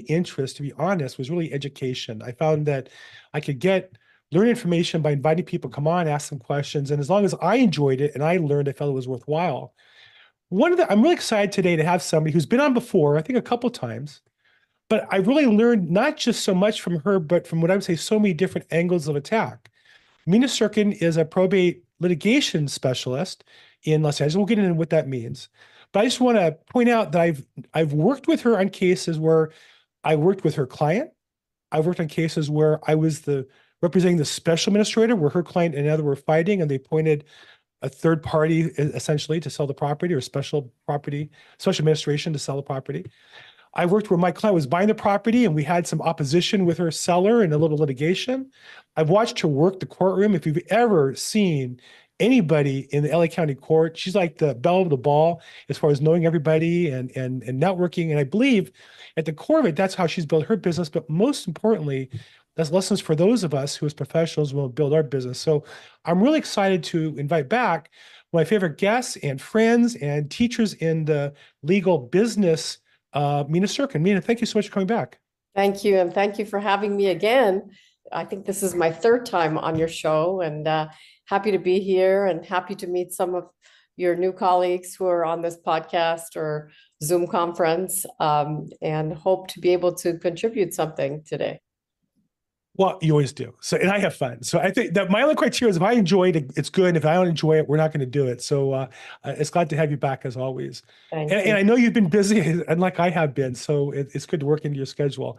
interest, to be honest, was really education. I found that I could get learn information by inviting people come on, ask them questions, and as long as I enjoyed it and I learned, I felt it was worthwhile. One of the I'm really excited today to have somebody who's been on before, I think a couple times, but I really learned not just so much from her, but from what I would say so many different angles of attack. Mina Sirkin is a probate litigation specialist in Los Angeles. We'll get into what that means. But I just want to point out that I've I've worked with her on cases where I worked with her client. I've worked on cases where I was the representing the special administrator, where her client and other were fighting, and they appointed a third party essentially to sell the property or special property, special administration to sell the property. I worked where my client was buying the property and we had some opposition with her seller and a little litigation. I've watched her work the courtroom. If you've ever seen anybody in the LA County Court. She's like the belle of the ball as far as knowing everybody and and and networking. And I believe at the core of it, that's how she's built her business. But most importantly, that's lessons for those of us who, as professionals, will build our business. So I'm really excited to invite back my favorite guests and friends and teachers in the legal business, uh, Mina Sirkin. Mina, thank you so much for coming back. Thank you, and thank you for having me again. I think this is my third time on your show, and uh, happy to be here and happy to meet some of your new colleagues who are on this podcast or Zoom conference um, and hope to be able to contribute something today. Well, you always do. So, and I have fun. So, I think that my only criteria is if I enjoy it, it's good. If I don't enjoy it, we're not going to do it. So, uh, it's glad to have you back as always. And, and, I know you've been busy, and like I have been. So, it, it's good to work into your schedule.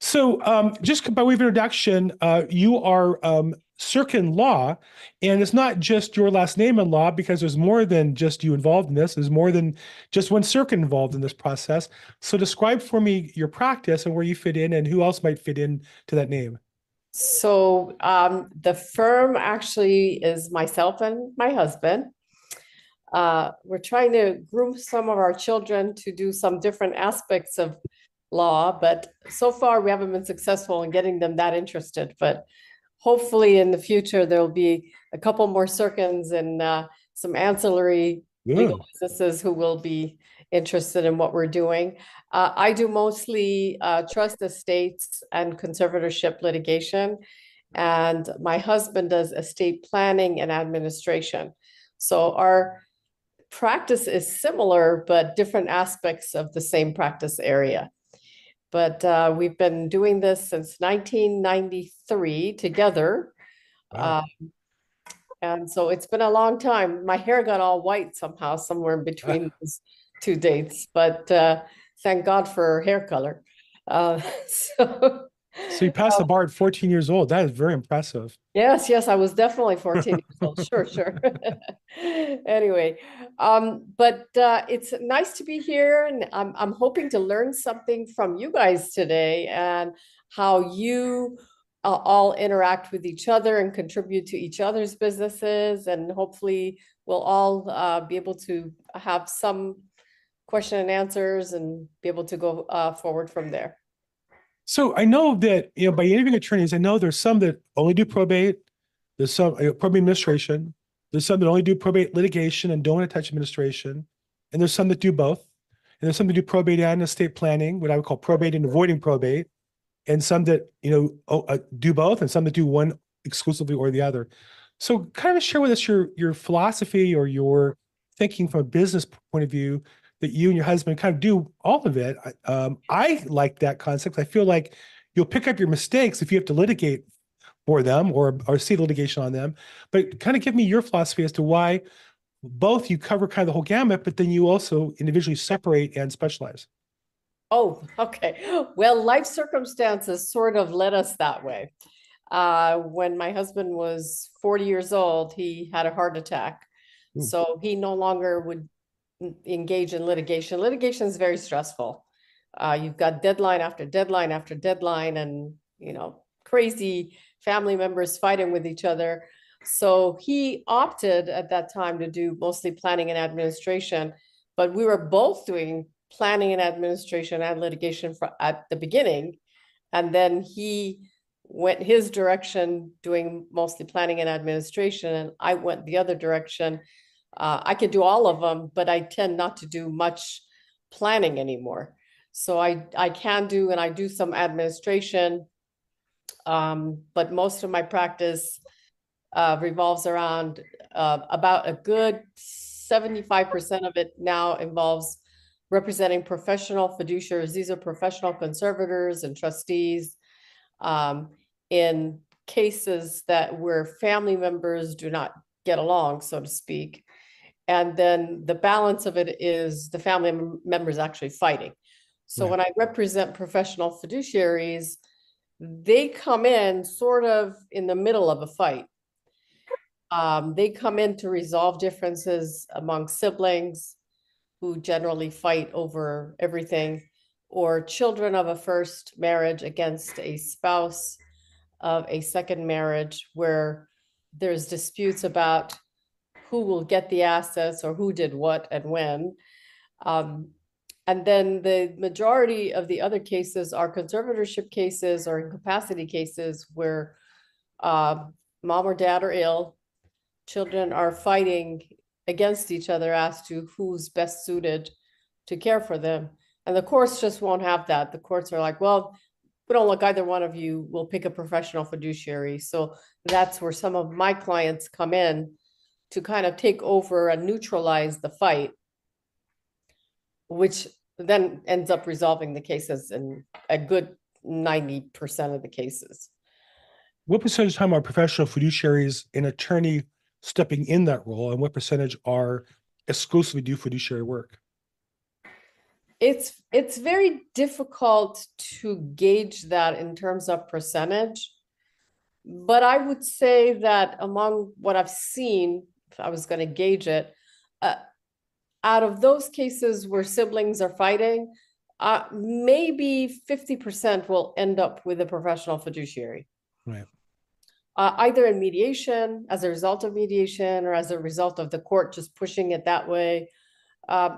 So, um, just by way of introduction, uh, you are um, Sirkin Law, and it's not just your last name in law because there's more than just you involved in this. There's more than just one Sirkin involved in this process. So, describe for me your practice and where you fit in, and who else might fit in to that name. So, um, the firm actually is myself and my husband. Uh, we're trying to groom some of our children to do some different aspects of law, but so far we haven't been successful in getting them that interested. But hopefully in the future, there'll be a couple more Sirkins and uh, some ancillary yeah. legal businesses who will be interested in what we're doing. Uh, I do mostly uh, trust estates and conservatorship litigation, and my husband does estate planning and administration. So our practice is similar, but different aspects of the same practice area. But uh, we've been doing this since 1993 together. Wow. Um, and so it's been a long time. My hair got all white somehow, somewhere in between those two dates, but uh, thank God for hair color. Uh, so so you passed the bar at 14 years old. That is very impressive. Yes, yes, I was definitely 14 years old. Sure, sure. anyway, um, but uh, it's nice to be here, and I'm I'm hoping to learn something from you guys today and how you uh, all interact with each other and contribute to each other's businesses, and hopefully we'll all uh, be able to have some question and answers and be able to go uh, forward from there. So I know that, you know, by interviewing attorneys, I know there's some that only do probate, there's some uh, probate administration, there's some that only do probate litigation and don't touch administration, and there's some that do both. And there's some that do probate and estate planning, what I would call probate and avoiding probate, and some that, you know, uh, do both, and some that do one exclusively or the other. So kind of share with us your your philosophy or your thinking from a business point of view that you and your husband kind of do all of it. Um, I like that concept. I feel like you'll pick up your mistakes if you have to litigate for them or or see litigation on them. But kind of give me your philosophy as to why both you cover kind of the whole gamut, but then you also individually separate and specialize. Oh, okay. Well, life circumstances sort of led us that way. Uh, when my husband was 40 years old, he had a heart attack. Ooh. So he no longer would engage in litigation. Litigation is very stressful. Uh, you've got deadline after deadline after deadline, and you know crazy family members fighting with each other. So he opted at that time to do mostly planning and administration, but we were both doing planning and administration and litigation for, at the beginning, and then he went his direction doing mostly planning and administration, and I went the other direction uh, I could do all of them, but I tend not to do much planning anymore. So I, I can do, and I do some administration. Um, but most of my practice uh, revolves around uh, about a good seventy-five percent of it now involves representing professional fiduciaries. These are professional conservators and trustees um, in cases that where family members do not get along, so to speak. And then the balance of it is the family mem- members actually fighting. So Right. when I represent professional fiduciaries, they come in sort of in the middle of a fight. Um, they come in to resolve differences among siblings who generally fight over everything, or children of a first marriage against a spouse of a second marriage where there's disputes about who will get the assets or who did what and when. Um, and then the majority of the other cases are conservatorship cases or incapacity cases where uh, mom or dad are ill, children are fighting against each other as to who's best suited to care for them. And the courts just won't have that. The courts are like, well, we don't look either one of you, we'll pick a professional fiduciary. So that's where some of my clients come in to kind of take over and neutralize the fight, which then ends up resolving the cases in a good ninety percent of the cases. What percentage of time are professional fiduciaries an attorney stepping in that role and what percentage are exclusively do fiduciary work? It's, it's very difficult to gauge that in terms of percentage. But I would say that among what I've seen, if I was gonna gauge it, uh, out of those cases where siblings are fighting, uh, maybe fifty percent will end up with a professional fiduciary. Right. Uh, either in mediation, as a result of mediation, or as a result of the court just pushing it that way. Uh,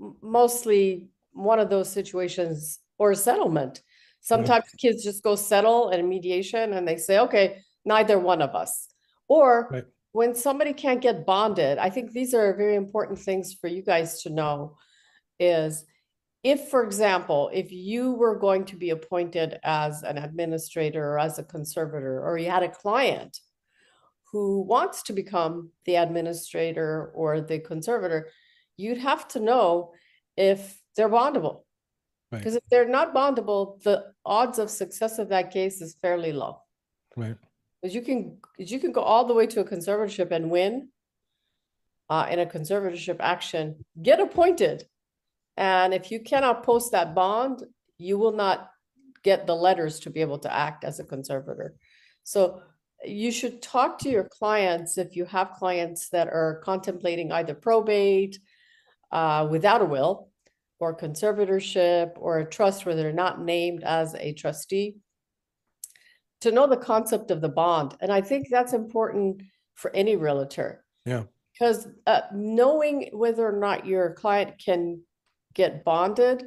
m- mostly one of those situations or a settlement. Sometimes kids just go settle in mediation and they say, okay, neither one of us. Or Right. When somebody can't get bonded, I think these are very important things for you guys to know is if, for example, if you were going to be appointed as an administrator or as a conservator, or you had a client who wants to become the administrator or the conservator, you'd have to know if they're bondable. Right. Because if they're not bondable, the odds of success of that case is fairly low. Right. Because you can, you can go all the way to a conservatorship and win uh, in a conservatorship action, get appointed. And if you cannot post that bond, you will not get the letters to be able to act as a conservator. So you should talk to your clients if you have clients that are contemplating either probate uh, without a will or conservatorship or a trust where they're not named as a trustee to know the concept of the bond. And I think that's important for any realtor. Yeah. Because uh, knowing whether or not your client can get bonded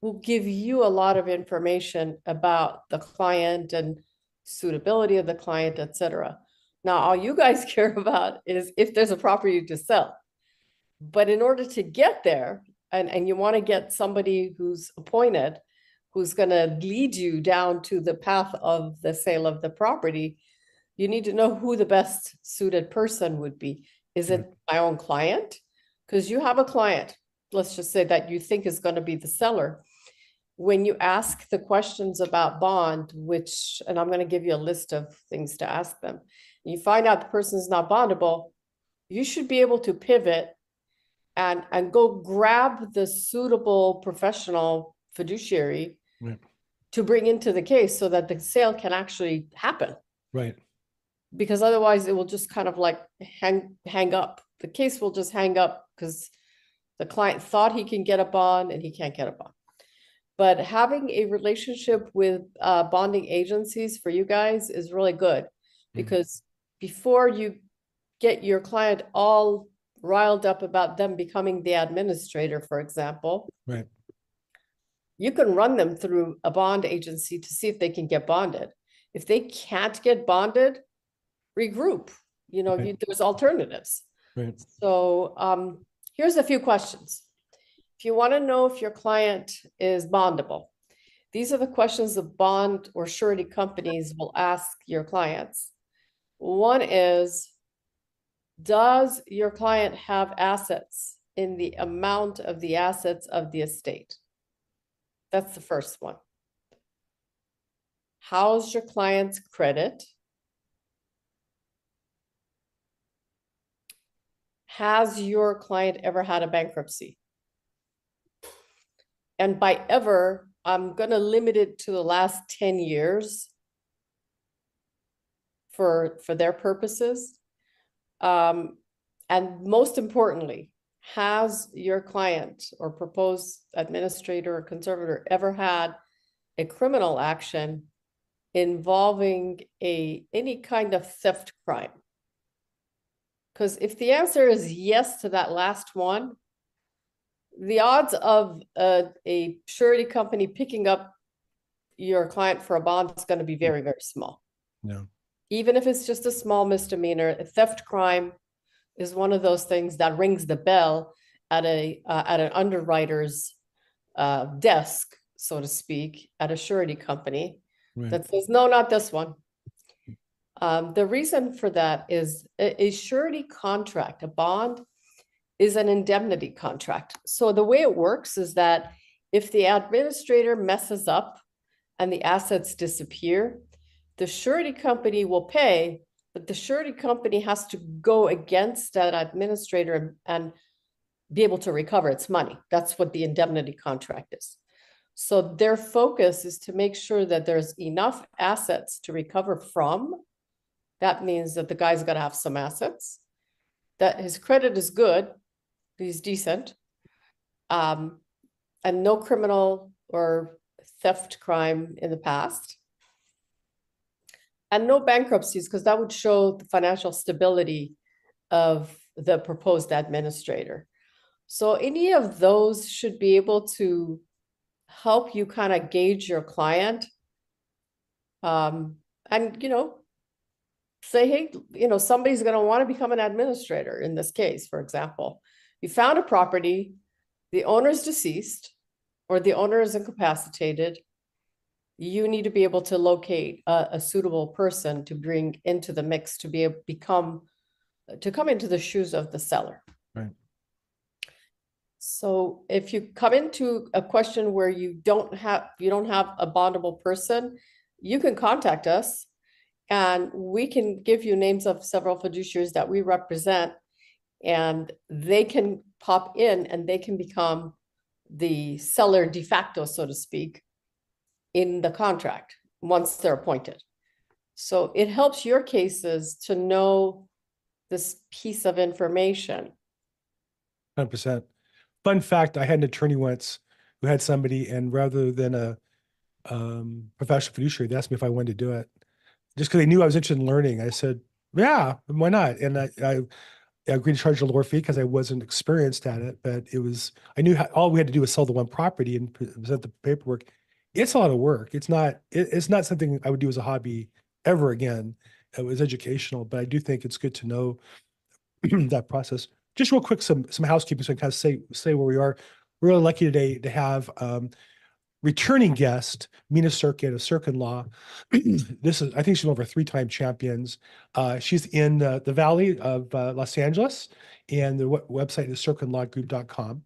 will give you a lot of information about the client and suitability of the client, et cetera. Now, all you guys care about is if there's a property to sell. But in order to get there, and, and you want to get somebody who's appointed, who's going to lead you down to the path of the sale of the property, you need to know who the best suited person would be. Is it my own client? Because you have a client, let's just say that you think is going to be the seller. When you ask the questions about bond, which, and I'm going to give you a list of things to ask them, you find out the person is not bondable, you should be able to pivot and, and go grab the suitable professional fiduciary Right. to bring into the case so that the sale can actually happen Right. because otherwise it will just kind of like hang hang up. The case will just hang up because the client thought he can get a bond and he can't get a bond. But having a relationship with uh, bonding agencies for you guys is really good because before you get your client all riled up about them becoming the administrator, for example, Right. You can run them through a bond agency to see if they can get bonded. If they can't get bonded, regroup. You know, you, there's alternatives. Right. So um, here's a few questions. If you want to know if your client is bondable, these are the questions the bond or surety companies will ask your clients. One is, does your client have assets in the amount of the assets of the estate? That's the first one. How's your client's credit? Has your client ever had a bankruptcy? And by ever, I'm gonna limit it to the last ten years for, for their purposes. Um, and most importantly, has your client or proposed administrator or conservator ever had a criminal action involving a, any kind of theft crime? Because if the answer is yes to that last one, the odds of a, a surety company picking up your client for a bond is going to be very, very small. No. Even if it's just a small misdemeanor, a theft crime is one of those things that rings the bell at a uh, at an underwriter's uh, desk, so to speak, at a surety company Right. that says, no, not this one. Um, the reason for that is a, a surety contract, a bond is an indemnity contract. So the way it works is that if the administrator messes up and the assets disappear, the surety company will pay, but the surety company has to go against that administrator and- and be able to recover its money. That's what the indemnity contract is. So their focus is to make sure that there's enough assets to recover from. That means that the guy's gotta have some assets, that his credit is good, he's decent. Um, and no criminal or theft crime in the past. And no bankruptcies, because that would show the financial stability of the proposed administrator. So any of those should be able to help you kind of gauge your client. Um, and you know, say, hey, you know, somebody's gonna want to become an administrator in this case, for example. You found a property, the owner is deceased, or the owner is incapacitated. You need to be able to locate a, a suitable person to bring into the mix to be able, become, to come into the shoes of the seller. Right. So if you come into a question where you don't have, you don't have a bondable person, you can contact us. And we can give you names of several fiduciaries that we represent. And they can pop in and they can become the seller de facto, so to speak, in the contract, once they're appointed. So it helps your cases to know this piece of information. Hundred percent. Fun fact, I had an attorney once who had somebody and rather than a um professional fiduciary, they asked me if I wanted to do it. Just because they knew I was interested in learning. I said, yeah, why not? And I, I I agreed to charge a lower fee because I wasn't experienced at it, but it was, I knew how, all we had to do was sell the one property and pre- present the paperwork. It's a lot of work. It's not, it, it's not something I would do as a hobby ever again. It was educational, but I do think it's good to know that process. Just real quick, some, some housekeeping, so I can kind of say, say where we are. We're really lucky today to have, um, returning guest, Mina Sirkin of Sirkin Law. this is, I think she's one of our three-time champions. Uh, she's in uh, the Valley of uh, Los Angeles, and the website is sirkinlawgroup.com.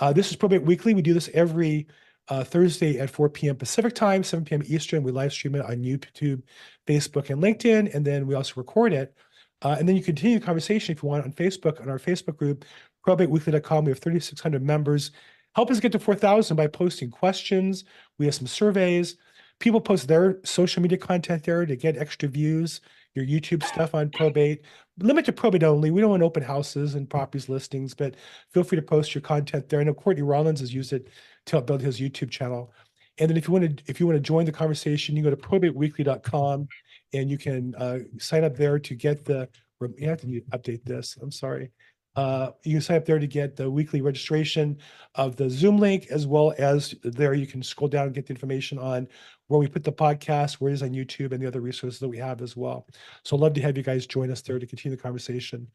Uh, this is Probate Weekly. We do this every uh, Thursday at 4 p.m. Pacific time, 7 p.m. Eastern. We live stream it on YouTube, Facebook, and LinkedIn, and then we also record it. Uh, and then you continue the conversation if you want on Facebook, on our Facebook group, probateweekly.com. We have 3,600 members. Help us get to 4,000 by posting questions. We have some surveys. People post their social media content there to get extra views, your YouTube stuff on probate. Limit to probate only. We don't want open houses and properties listings, but feel free to post your content there. I know Courtney Rollins has used it to help build his YouTube channel. And then if you want to, if you want to join the conversation, you go to probateweekly.com and you can uh, sign up there to get the, you have to update this. I'm sorry. Uh, you can sign up there to get the weekly registration of the Zoom link, as well as there you can scroll down and get the information on where we put the podcast, where it is on YouTube, and the other resources that we have as well. So I'd love to have you guys join us there to continue the conversation.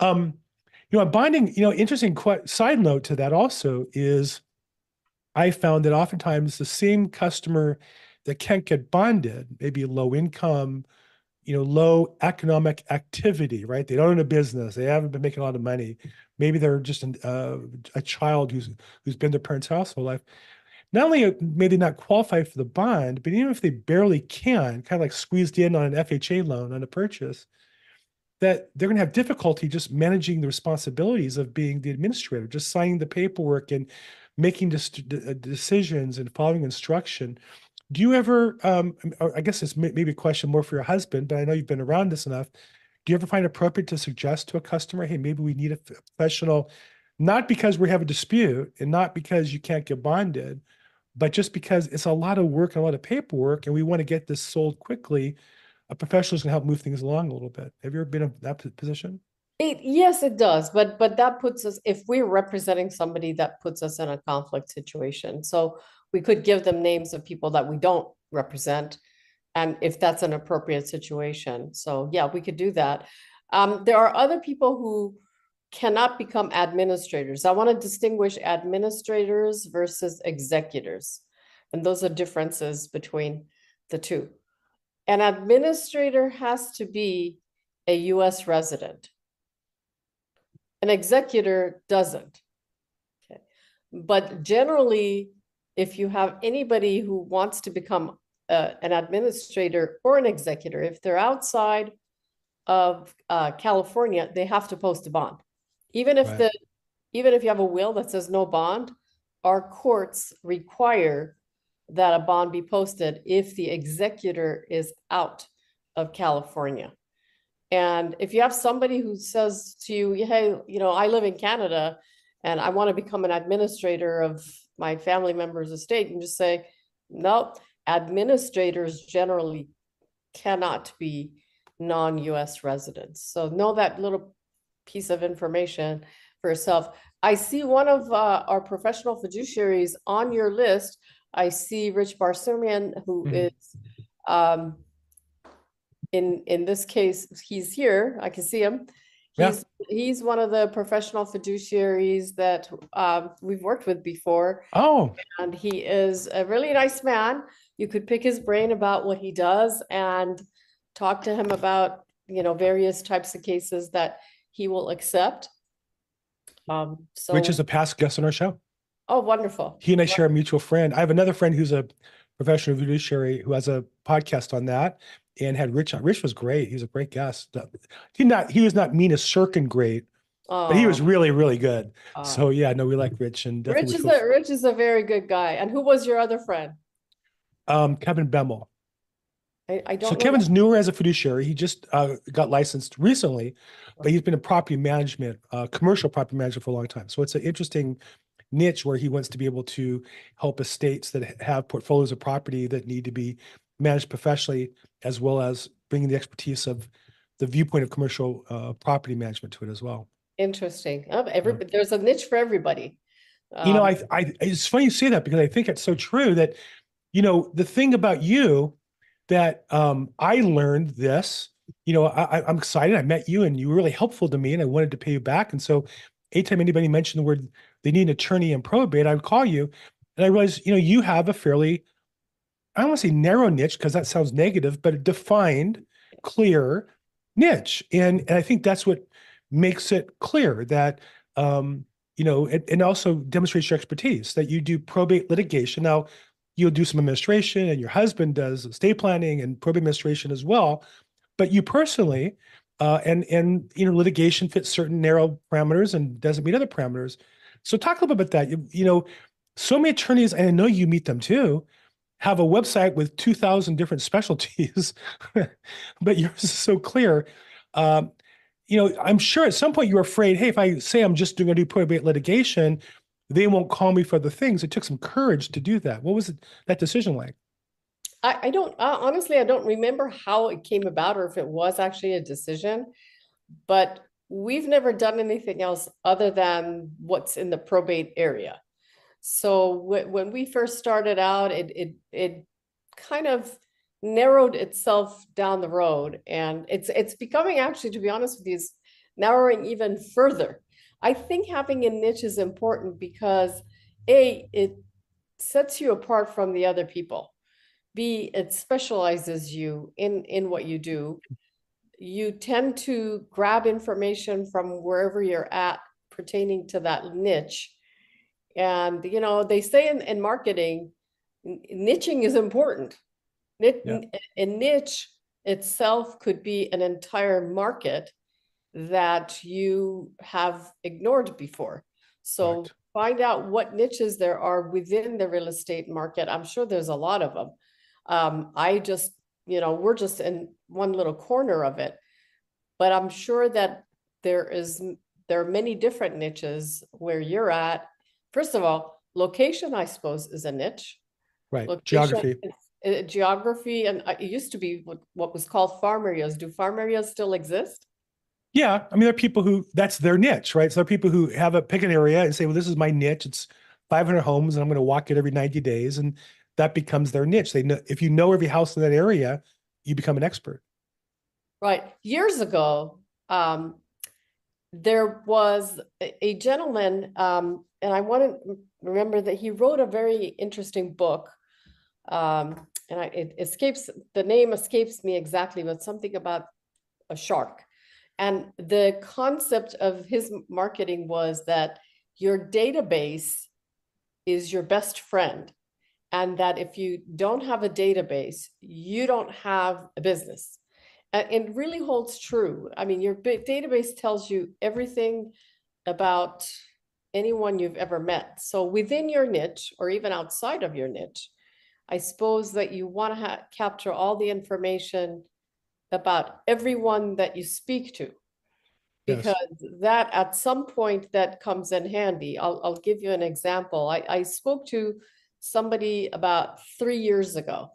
Um, You know, binding, you know, interesting que- side note to that also is I found that oftentimes the same customer that can't get bonded, maybe low income, you know, low economic activity, right? They don't own a business, they haven't been making a lot of money. Maybe they're just an, uh, a child who's who's been their parents' house whole life. Not only may they not qualify for the bond, but even if they barely can, kind of like squeezed in on an FHA loan on a purchase, that they're going to have difficulty just managing the responsibilities of being the administrator, just signing the paperwork and making uh, decisions and following instruction. Do you ever, um, I guess it's maybe a question more for your husband, but I know you've been around this enough. Do you ever find appropriate to suggest to a customer, hey, maybe we need a professional, not because we have a dispute and not because you can't get bonded, but just because it's a lot of work and a lot of paperwork and we want to get this sold quickly, a professional is going to help move things along a little bit. Have you ever been in that position? It, yes, it does, but but that puts us, if we're representing somebody, that puts us in a conflict situation. So we could give them names of people that we don't represent. And if that's an appropriate situation, so yeah, we could do that. Um, there are other people who cannot become administrators. I want to distinguish administrators versus executors. And those are differences between the two. An administrator has to be a US resident. An executor doesn't. Okay, But generally, if you have anybody who wants to become uh, an administrator or an executor, if they're outside of uh, California, they have to post a bond. Even if Right. the, even if you have a will that says no bond, our courts require that a bond be posted if the executor is out of California. And if you have somebody who says to you, hey, you know, I live in Canada and I want to become an administrator of my family member's estate, and just say, nope, administrators generally cannot be non-US residents. So know that little piece of information for yourself. I see one of uh, our professional fiduciaries on your list. I see Rich Barsamian, who Mhm. is um, in in this case, he's here. I can see him. Yeah. He's he's one of the professional fiduciaries that um, we've worked with before, Oh, and he is a really nice man. You could pick his brain about what he does and talk to him about you know various types of cases that he will accept. Um, so Rich is a past guest on our show. oh, wonderful. He and I share a mutual friend. I have another friend who's a professional fiduciary who has a podcast on that and had Rich on. Rich was great. He was a great guest. He not he was not Mina Sirkin great, but he was really, really good. So yeah, no, we like Rich and Rich is a Rich is a very good guy. And who was your other friend? um Kevin Bemmel. I, I don't So know Kevin's newer as a fiduciary. He just uh, got licensed recently, but he's been in property management, uh, commercial property management for a long time. So it's an interesting niche where he wants to be able to help estates that have portfolios of property that need to be managed professionally, as well as bringing the expertise of the viewpoint of commercial uh, property management to it as well. Interesting. Every, there's a niche for everybody. You know, Um, I, I, it's funny you say that because I think it's so true that, you know, the thing about you that um, I learned this, you know, I, I'm excited. I met you and you were really helpful to me and I wanted to pay you back. And so anytime anybody mentioned the word, they need an attorney in probate, I would call you. And I realized, you know, you have a fairly, I don't want to say narrow niche because that sounds negative, but a defined, clear niche. And, and I think that's what makes it clear that, um, you know, and, and also demonstrates your expertise that you do probate litigation. Now, you'll do some administration, and your husband does estate planning and probate administration as well. But you personally, uh, and and you know, litigation fits certain narrow parameters and doesn't meet other parameters. So talk a little bit about that. You, you know, so many attorneys, and I know you meet them too, have a website with two thousand different specialties, but yours is so clear. Um, you know, I'm sure at some point you were afraid, hey, if I say I'm just going to do probate litigation, they won't call me for other things. It took some courage to do that. What was it, that decision like? I, I don't, uh, honestly, I don't remember how it came about or if it was actually a decision. But we've never done anything else other than what's in the probate area. So when, when we first started out, it, it, it kind of narrowed itself down the road. And it's, it's becoming actually, to be honest with you, is narrowing even further. I think having a niche is important because A, it sets you apart from the other people. B, it specializes you in, in what you do. You tend to grab information from wherever you're at pertaining to that niche. And, you know, they say in, in marketing, n- niching is important. Nit- Yeah. A niche itself could be an entire market that you have ignored before. So Correct. find out what niches there are within the real estate market. I'm sure there's a lot of them. Um, I just, you know, we're just in one little corner of it. But I'm sure that there is, m- there are many different niches where you're at. First of all, location, I suppose, is a niche. Right. Location Geography. is- uh, Geography, and uh, it used to be what, what was called farm areas. Do farm areas still exist? Yeah. I mean, there are people who that's their niche, right? So there are people who have a pick an area and say, well, this is my niche. It's 500 homes and I'm going to walk it every 90 days. And that becomes their niche. They know if you know every house in that area, you become an expert. Right. Years ago, um, there was a, gentleman, um, and I want to remember that he wrote a very interesting book. Um, and I, it escapes, the name escapes me exactly, but something about a shark. And the concept of his marketing was that your database is your best friend. And that if you don't have a database, you don't have a business. And it really holds true. I mean, your database tells you everything about anyone you've ever met. So within your niche or even outside of your niche, I suppose that you want to capture all the information about everyone that you speak to. Because that at some point that comes in handy. I'll, I'll give you an example. I, I spoke to somebody about three years ago.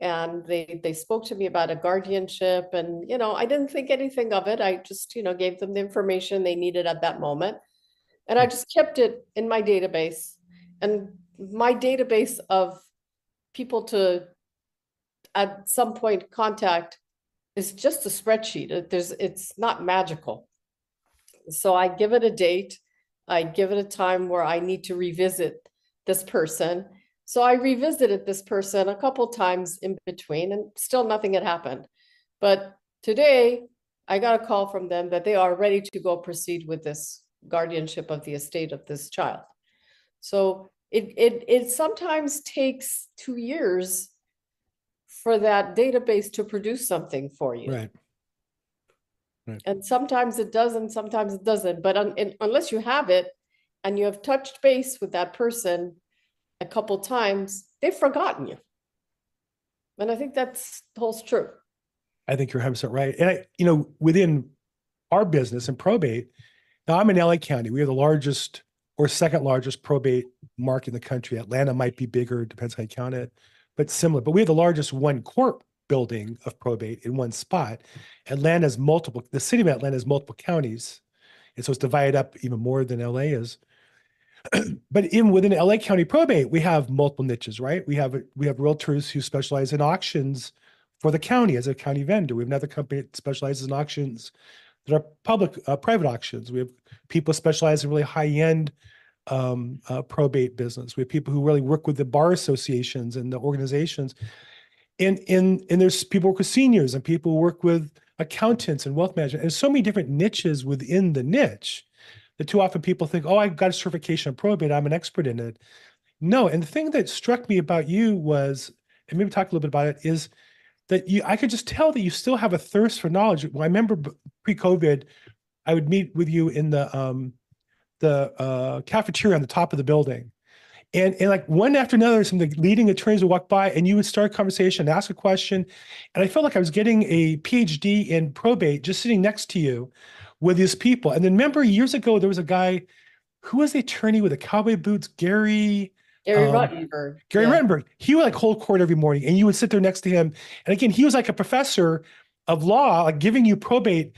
And they, they spoke to me about a guardianship and, you know, I didn't think anything of it. I just, you know, gave them the information they needed at that moment. And I hmm. just kept it in my database and my database of people to at some point contact is just a spreadsheet. It- There's, it's not magical. So I give it a date. I give it a time where I need to revisit this person. So I revisited this person a couple times in between and still nothing had happened. But today I got a call from them that they are ready to go proceed with this guardianship of the estate of this child. So it, it, it sometimes takes two years for that database to produce something for you. Right. And sometimes it does and sometimes it doesn't, but un- in- unless you have it and you have touched base with that person a couple times, they've forgotten you. And I think that's holds true. I think you're 100% right. And I, you know, within our business and probate, now I'm in LA County. We are the largest or second largest probate market in the country. Atlanta might be bigger, depends how you count it, but similar. But we have the largest one corp building of probate in one spot. Atlanta has multiple, the city of Atlanta has multiple counties. And so it's divided up even more than LA is. but even within LA County probate, we have multiple niches, right? We have we have realtors who specialize in auctions for the county as a county vendor. We have another company that specializes in auctions that are public, uh, private auctions. We have people specialize in really high end um, uh, probate business. We have people who really work with the bar associations and the organizations. And, and, and there's people who work with seniors and people who work with accountants and wealth management. And so many different niches within the niche that too often people think, oh, I've got a certification in probate. I'm an expert in it. No. And the thing that struck me about you was, and maybe talk a little bit about it, is that you I could just tell that you still have a thirst for knowledge. Well, I remember pre-COVID, I would meet with you in the um the uh cafeteria on the top of the building. And and like one after another, some of the leading attorneys would walk by and you would start a conversation, and ask a question. And I felt like I was getting a PhD in probate just sitting next to you with these people. And then remember years ago, there was a guy who was the attorney with the cowboy boots, Gary. Gary Um, Ruttenberg. Gary yeah. Rettenberg, he would like hold court every morning and you would sit there next to him. And again, he was like a professor of law, like giving you probate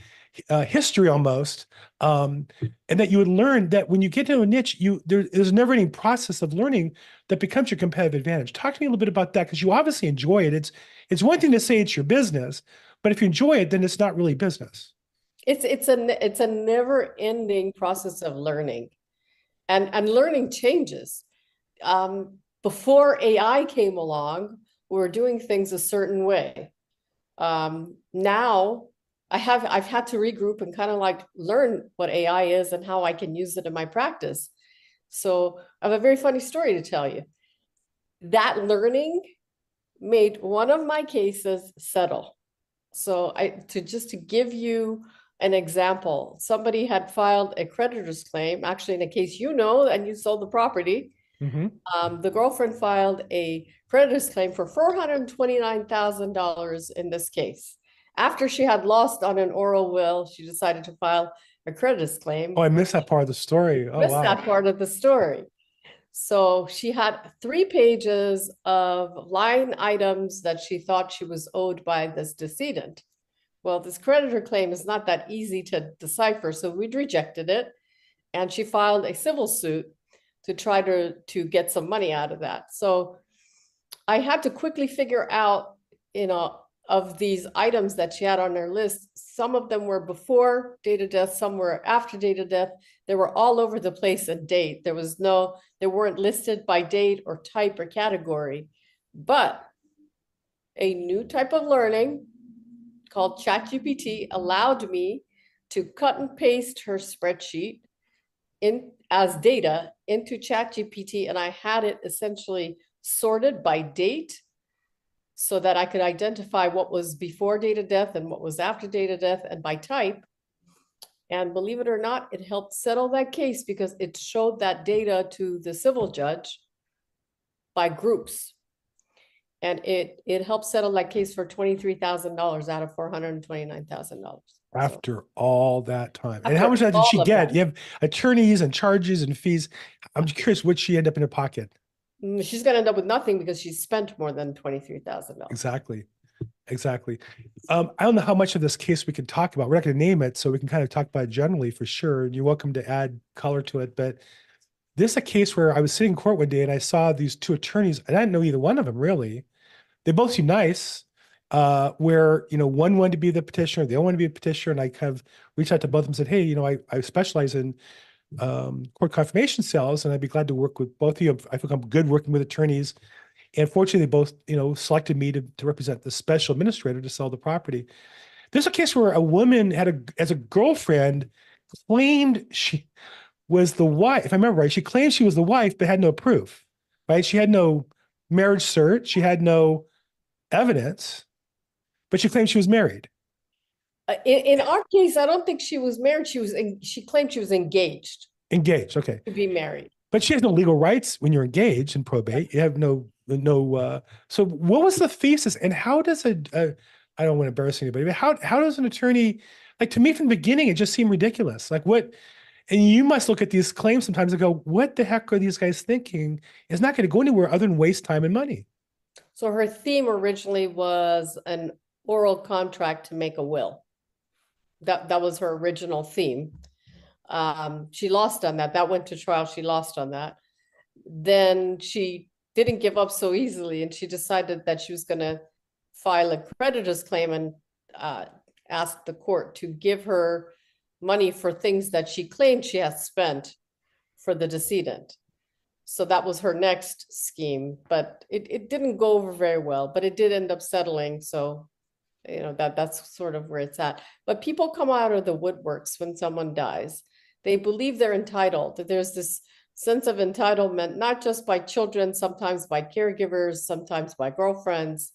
uh, history almost. Um, and that you would learn that when you get into a niche, you there, there's never any process of learning that becomes your competitive advantage. Talk to me a little bit about that because you obviously enjoy it. It's it's one thing to say it's your business, but if you enjoy it, then it's not really business. It's it's a it's a never ending process of learning. And and learning changes. Um, before AI came along, we were doing things a certain way. Um, now I have I've had to regroup and kind of like learn what AI is and how I can use it in my practice. So I have a very funny story to tell you. That learning made one of my cases settle. So I to just to give you an example, somebody had filed a creditor's claim, actually in a case you know, and you sold the property. Mhm. Um, the girlfriend filed a creditor's claim for four hundred and twenty-nine thousand dollars in this case. After she had lost on an oral will, she decided to file a creditor's claim. Oh, I missed that part of the story. Oh, Missed wow. that part of the story. So she had three pages of line items that she thought she was owed by this decedent. Well, this creditor claim is not that easy to decipher, so we'd rejected it. And she filed a civil suit to try to, to get some money out of that. So I had to quickly figure out, you know, of these items that she had on her list, some of them were before date of death, some were after date of death. They were all over the place in date. There was no, they weren't listed by date or type or category. But a new type of learning called ChatGPT allowed me to cut and paste her spreadsheet in as data into ChatGPT, and I had it essentially sorted by date so that I could identify what was before date of death and what was after date of death and by type. And believe it or not, it helped settle that case because it showed that data to the civil judge by groups. And it, it helped settle that case for twenty-three thousand dollars out of four hundred and twenty-nine thousand dollars. After all that time. And how After much of that did all she of get? that. You have attorneys and charges and fees. I'm curious, what she end up in her pocket? Mm, She's gonna end up with nothing because she spent more than twenty-three thousand dollars. Exactly. Exactly. Um, I don't know how much of this case we can talk about. We're not going to name it, so we can kind of talk about it generally for sure. And you're welcome to add color to it. But this is a case where I was sitting in court one day and I saw these two attorneys, and I didn't know either one of them really. They both seem nice. Uh, where you know one wanted to be the petitioner, the other wanted to be a petitioner, and I kind of reached out to both of them and said, "Hey, you know, I I specialize in um, court confirmation cells, and I'd be glad to work with both of you. I think I'm good working with attorneys." And fortunately, they both, you know, selected me to, to represent the special administrator to sell the property. There's a case where a woman had a, as a girlfriend, claimed she was the wife. If I remember right, she claimed she was the wife, but had no proof, right? She had no marriage cert. She had no evidence, but she claimed she was married. Uh, in, in our case, I don't think she was married. She was, en- she claimed she was engaged Engaged, okay. to be married. But she has no legal rights when you're engaged in probate. You have no, no, uh, so what was the thesis and how does a, a I don't want to embarrass anybody, but how, how does an attorney, like to me from the beginning, it just seemed ridiculous. Like what, and you must look at these claims sometimes and go, what the heck are these guys thinking? It's not going to go anywhere other than waste time and money. So her theme originally was an oral contract to make a will. That, that was her original theme. Um, she lost on that. That went to trial. She lost on that. Then she didn't give up so easily and she decided that she was gonna file a creditor's claim and uh, ask the court to give her money for things that she claimed she had spent for the decedent. So that was her next scheme, but it, it didn't go over very well, but it did end up settling, so you know, that, that's sort of where it's at. But people come out of the woodworks when someone dies. They believe they're entitled, that there's this sense of entitlement, not just by children, sometimes by caregivers, sometimes by girlfriends,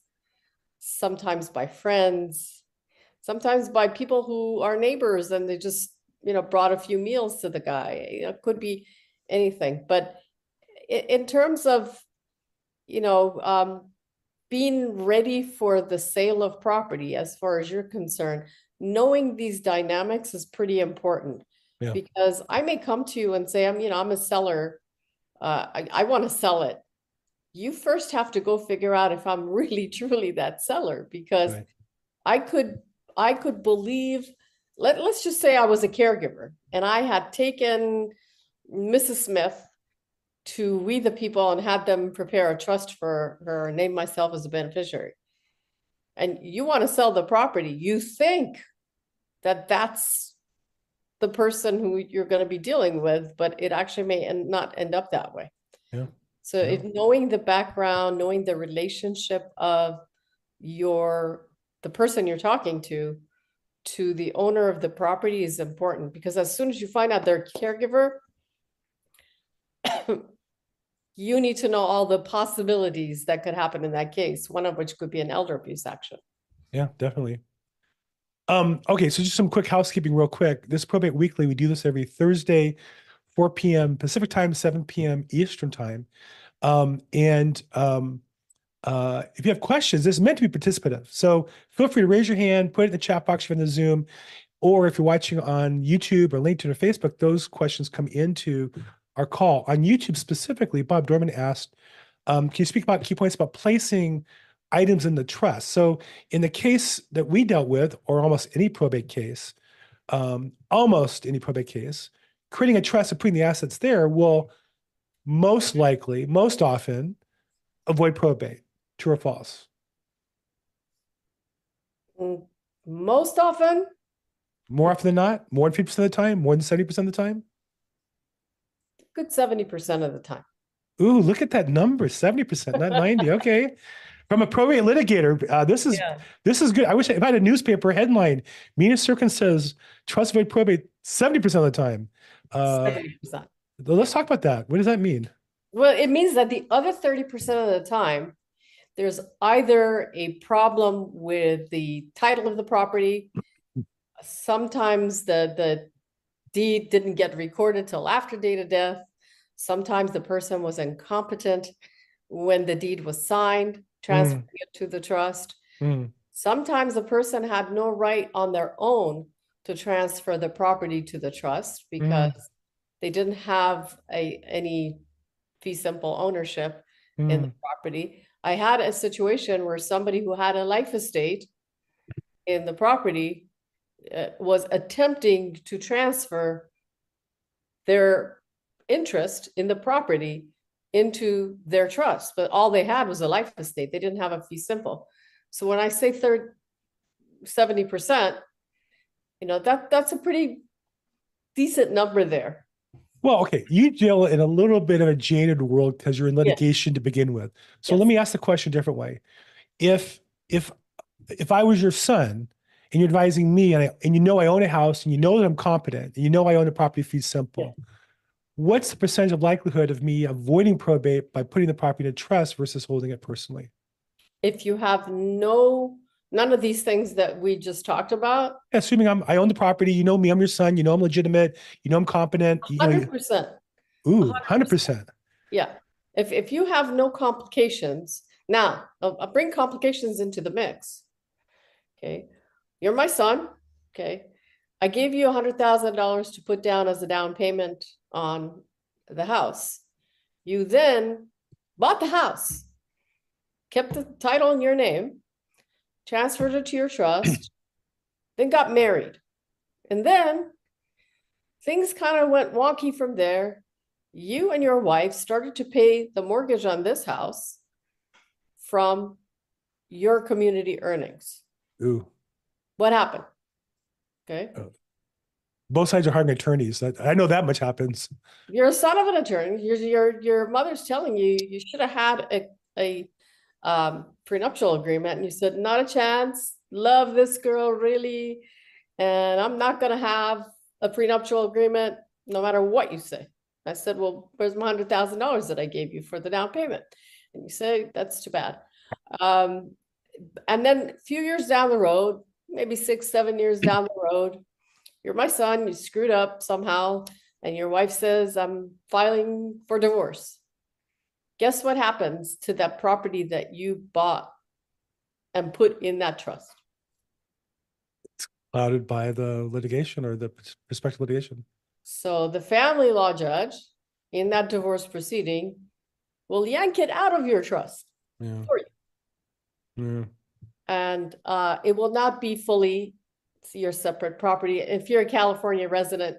sometimes by friends, sometimes by people who are neighbors and they just, you know, brought a few meals to the guy. It could be anything, but in, terms of, you know, um, being ready for the sale of property as far as you're concerned, knowing these dynamics is pretty important. Yeah. Because I may come to you and say, I'm, you know, I'm a seller. Uh, I, I want to sell it. You first have to go figure out if I'm really truly that seller because Right. I could, I could believe, let, let's just say I was a caregiver and I had taken Mrs. Smith to We the People and had them prepare a trust for her, name myself as a beneficiary. And you want to sell the property, you think that that's the person who you're going to be dealing with, but it actually may end, not end up that way. Yeah. So Yeah. if knowing the background, knowing the relationship of your, the person you're talking to, to the owner of the property is important because as soon as you find out they're caregiver, you need to know all the possibilities that could happen in that case, one of which could be an elder abuse action. Yeah, definitely. Um, okay, so just some quick housekeeping real quick. This probate weekly, we do this every Thursday, 4 p.m. Pacific time, 7 p.m. Eastern time. Um, and um, uh, if you have questions, this is meant to be participative. So feel free to raise your hand, put it in the chat box you're in the Zoom, or if you're watching on YouTube or LinkedIn or Facebook, those questions come into our call. On YouTube specifically, Bob Dorman asked, um, can you speak about key points about placing items in the trust? So in the case that we dealt with, or almost any probate case, um, almost any probate case, creating a trust and putting the assets there will most likely, most often, avoid probate. True or false? Mm, Most often, More often than not, more than 50% of the time, more than 70% of the time. Good seventy percent of the time. Ooh, look at that number, 70%, not 90. Okay. From a probate litigator, uh, this is Yeah. this is good. I wish I- if I had a newspaper headline, Mina Sirkin says trust void probate 70% of the time. Uh, Seventy percent. let's talk about that. What does that mean? Well, it means that the other thirty percent of the time, there's either a problem with the title of the property. Sometimes the, the deed didn't get recorded till after date of death. Sometimes the person was incompetent when the deed was signed, transferring it to the trust. Hmm, Sometimes the person had no right on their own to transfer the property to the trust because they didn't have a, any fee simple ownership in hmm, the property. I had a situation where somebody who had a life estate in the property uh, was attempting to transfer their interest in the property into their trust, but all they had was a life estate. They didn't have a fee simple. So when I say third, seventy percent, you know, that, that's a pretty decent number there. Well, okay, you deal in a little bit of a jaded world because you're in litigation to begin with. So let me ask the question a different way. If if if I was your son and you're advising me and I, and you know I own a house and you know that I'm competent and you know I own a property fee simple, what's the percentage of likelihood of me avoiding probate by putting the property in a trust versus holding it personally? If you have no, none of these things that we just talked about, Assuming I'm I own the property, you know me, I'm your son, you know I'm legitimate, you know I'm competent, you know, hundred percent. ooh, 100%. hundred percent. Yeah, if, if you have no complications, now, I'll, I'll bring complications into the mix. Okay, you're my son, okay? I gave you a hundred thousand dollars to put down as a down payment on the house. You then bought the house, kept the title in your name, transferred it to your trust, then got married. And then things kind of went wonky from there you and your wife started to pay the mortgage on this house from your community earnings. Ooh. What happened? Okay, Both sides are hiring attorneys. I, I know that much happens. you're a son of an attorney. Your your your mother's telling you you should have had a a um, prenuptial agreement, and you said not a chance. Love this girl really, and I'm not gonna have a prenuptial agreement no matter what you say. I said, well, where's my hundred thousand dollars that I gave you for the down payment? And you say, that's too bad. Um, and then a few years down the road, maybe six, seven years down the road, you're my son, you screwed up somehow, and your wife says, I'm filing for divorce. Guess what happens to that property that you bought and put in that trust? clouded by the litigation or the pers- prospective litigation. So the family law judge in that divorce proceeding will yank it out of your trust. Yeah. For Yeah. And uh, it will not be fully your separate property. If you're a California resident,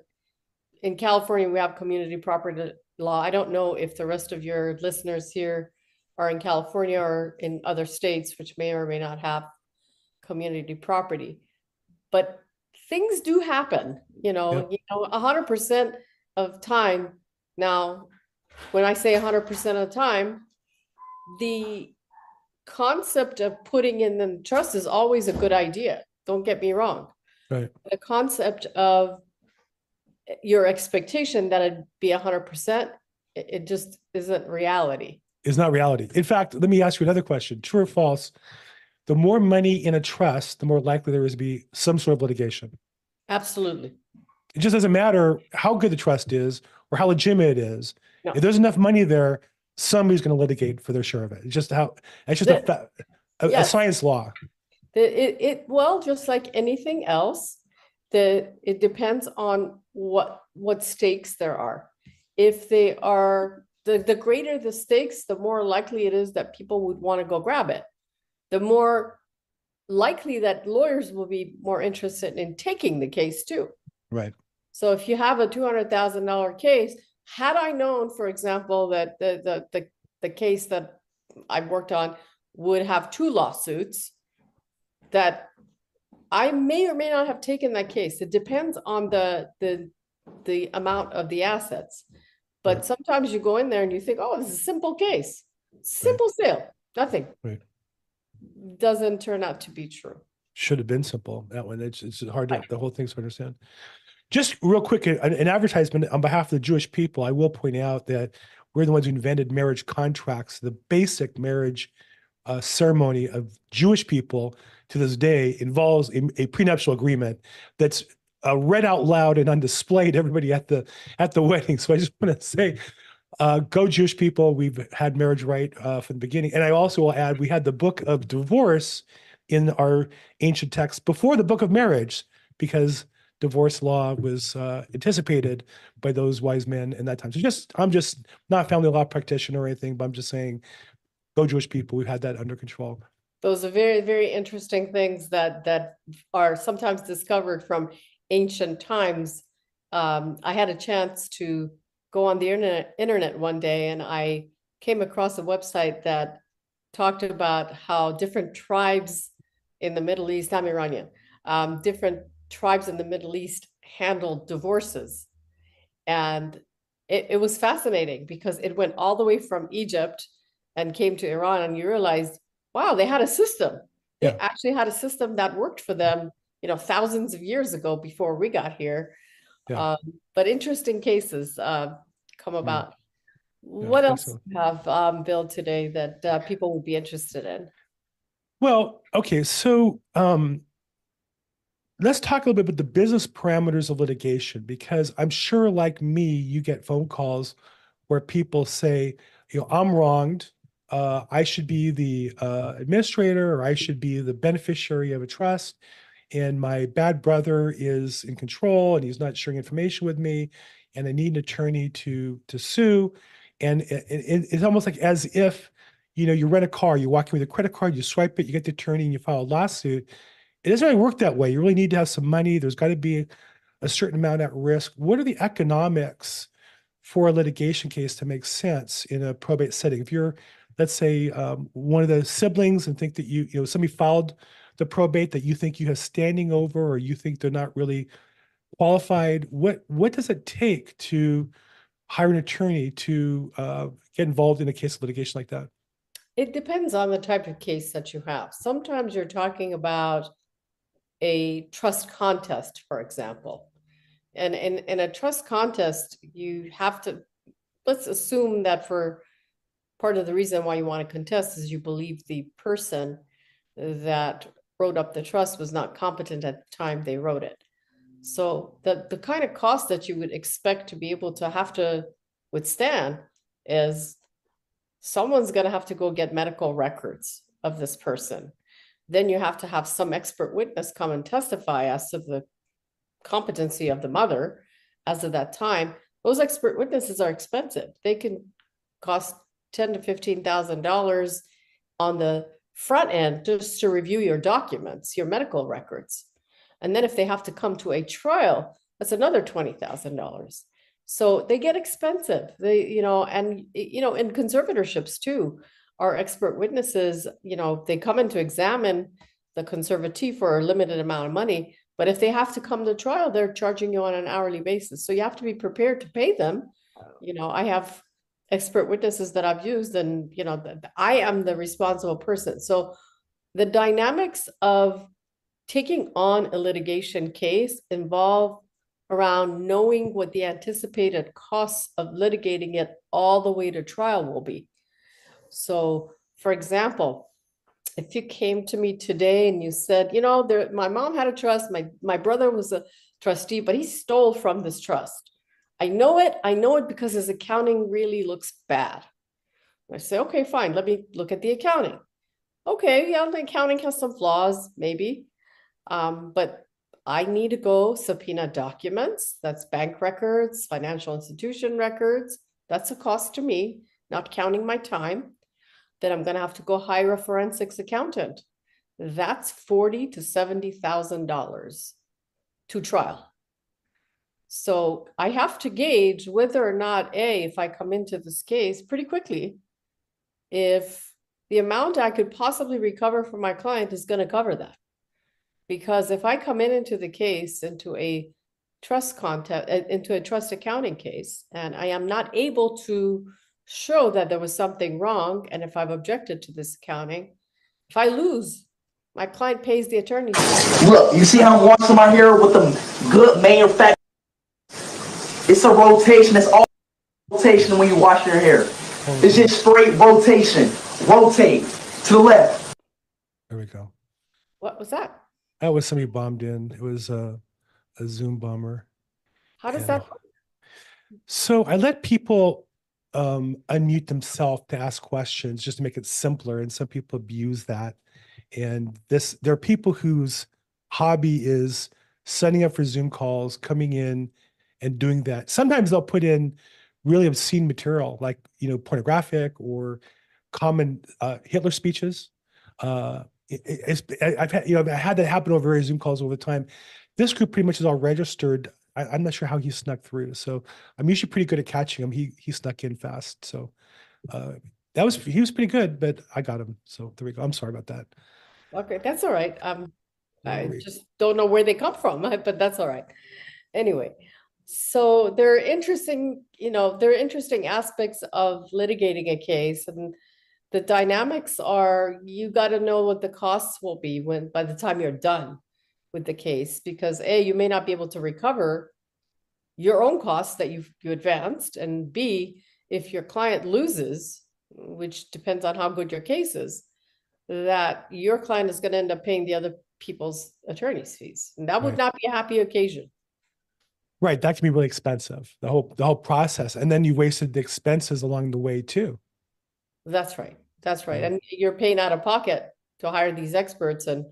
in California, we have community property law. I don't know if the rest of your listeners here are in California or in other states, which may or may not have community property. But things do happen, you know, you know, a hundred percent of time. Now, when I say a hundred percent of the time, the concept of putting in the trust is always a good idea. Don't get me wrong. Right. The concept of your expectation that it'd be a hundred percent, it, it just isn't reality. Is not reality. In fact, let me ask you another question. True or false? The more money in a trust, the more likely there is to be some sort of litigation. Absolutely. It just doesn't matter how good the trust is or how legitimate it is. No. If there's enough money there, somebody's going to litigate for their share of it. It's just how it's just a, The- fa- a, a science law. It, it, it, well, just like anything else, the, it depends on what, what stakes there are. If they are, the, the greater the stakes, the more likely it is that people would want to go grab it. The more likely that lawyers will be more interested in taking the case too. Right. So if you have a two hundred thousand dollar case, had I known, for example, that the, the, the, the case that I worked on would have two lawsuits, that I may or may not have taken that case. It depends on the, the, the amount of the assets. But sometimes you go in there and you think, oh, this is a simple case, simple sale, nothing. Right. Doesn't turn out to be true. Should have been simple. That one, it's, it's hard to, the whole thing's to understand. Just real quick, an, an advertisement on behalf of the Jewish people, I will point out that we're the ones who invented marriage contracts. The basic marriage uh, ceremony of Jewish people to this day involves a, a prenuptial agreement that's uh, read out loud and on display to everybody at the at the wedding. So I just want to say, uh, go Jewish people. We've had marriage right uh, from the beginning, and I also will add we had the book of divorce in our ancient texts before the book of marriage because divorce law was uh, anticipated by those wise men in that time. So just I'm just not a family law practitioner or anything, but I'm just saying, go Jewish people. We've had that under control. those are very very interesting things that that are sometimes discovered from ancient times um, i had a chance to go on the internet internet one day and i came across a website that talked about how different tribes in the middle east i'm iranian um, different tribes in the middle east handled divorces and it, it was fascinating because it went all the way from egypt and came to iran and you realized wow, they had a system. They actually had a system that worked for them, you know, thousands of years ago before we got here. Yeah. Um, but interesting cases uh, come about. What I think else so. do you have, um, Bill, today that uh, people would be interested in? Well, okay, so um, let's talk a little bit about the business parameters of litigation because I'm sure, like me, you get phone calls where people say, you know, I'm wronged. Uh, I should be the uh, administrator or I should be the beneficiary of a trust. And my bad brother is in control and he's not sharing information with me. And I need an attorney to to sue. And it, it- it's almost like as if you know, you rent a car, you walk in with a credit card, you swipe it, you get the attorney, and you file a lawsuit. It doesn't really work that way. You really need to have some money. There's got to be a certain amount at risk. What are the economics for a litigation case to make sense in a probate setting? If you're, let's say, um, one of the siblings and think that you, you know, somebody filed the probate that you think you have standing over, or you think they're not really qualified, what what does it take to hire an attorney to uh, get involved in a case of litigation like that? It depends on the type of case that you have. Sometimes you're talking about a trust contest, for example. And in, in a trust contest, you have to, let's assume that for part of the reason why you want to contest is you believe the person that wrote up the trust was not competent at the time they wrote it. So the, the kind of cost that you would expect to be able to have to withstand is someone's going to have to go get medical records of this person. Then you have to have some expert witness come and testify as to the competency of the mother as of that time. Those expert witnesses are expensive. They can cost ten to fifteen thousand dollars on the front end just to review your documents, your medical records. And then if they have to come to a trial, that's another twenty thousand dollars. So they get expensive. They, you know, and you know, in conservatorships too, our expert witnesses, you know, they come in to examine the conservatee for a limited amount of money, But if they have to come to trial, they're charging you on an hourly basis. So you have to be prepared to pay them. You know, I have expert witnesses that I've used and, you know, I am the responsible person. So the dynamics of taking on a litigation case involve around knowing what the anticipated costs of litigating it all the way to trial will be. So, for example, if you came to me today and you said, you know, there, my mom had a trust, my, my brother was a trustee, but he stole from this trust. I know it, I know it because his accounting really looks bad. I say, okay, fine, let me look at the accounting. Okay, yeah, the accounting has some flaws, maybe. Um, but I need to go subpoena documents, that's bank records, financial institution records. That's a cost to me, not counting my time. Then I'm gonna have to go hire a forensics accountant. That's forty to seventy thousand dollars to trial. So I have to gauge whether or not, A, if I come into this case pretty quickly, if the amount I could possibly recover from my client is gonna cover that. Because if I come in into the case, into a trust content, uh, into a trust accounting case, and I am not able to show that there was something wrong, and if I've objected to this accounting, if I lose, my client pays the attorney. fees. Look, you see how I'm washing my hair with the good manufacturer? It's a rotation. It's all rotation when you wash your hair. It's just straight rotation. Rotate to the left. There we go. What was that? That was somebody bombed in. It was a, a Zoom bomber. How does Yeah. that? So I let people um, unmute themselves to ask questions just to make it simpler. And some people abuse that. And this, there are people whose hobby is signing up for Zoom calls, coming in and doing that. Sometimes they'll put in really obscene material like, you know, pornographic or common uh, Hitler speeches. Uh, it- I've had, you know, I had that happen over various Zoom calls over time. This group pretty much is all registered. I, I'm not sure how he snuck through. So I'm usually pretty good at catching him. He he snuck in fast. So uh, that was he was pretty good, but I got him. So there we go. I'm sorry about that. Okay, that's all right. Um, I just don't know where they come from, but that's all right. Anyway, so there are interesting, you know, there are interesting aspects of litigating a case and the dynamics are you got to know what the costs will be when by the time you're done with the case because A, you may not be able to recover your own costs that you've you advanced, and B, if your client loses, which depends on how good your case is, that your client is going to end up paying the other people's attorney's fees. And that would Right. not be a happy occasion. Right, that can be really expensive. The whole the whole process, and then you wasted the expenses along the way too. That's right. That's right. Yeah. And you're paying out of pocket to hire these experts and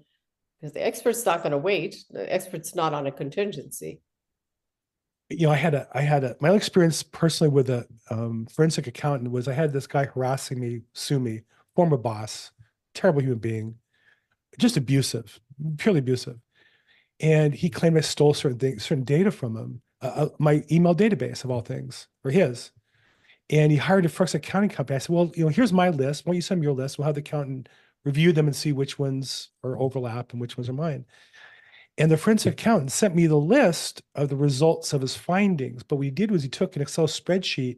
because the expert's not going to wait. The expert's not on a contingency. you know, I had a, I had a, my experience personally with a um, forensic accountant was I had this guy harassing me, sue me, former boss, terrible human being, just abusive, purely abusive. And he claimed I stole certain things, certain data from him, uh, uh, my email database of all things, or his. And he hired a forensic accounting company. I said, well, you know, here's my list. Why don't you send me your list? We'll have the accountant review them and see which ones are overlap and which ones are mine. And the forensic accountant sent me the list of the results of his findings. But what he did was he took an Excel spreadsheet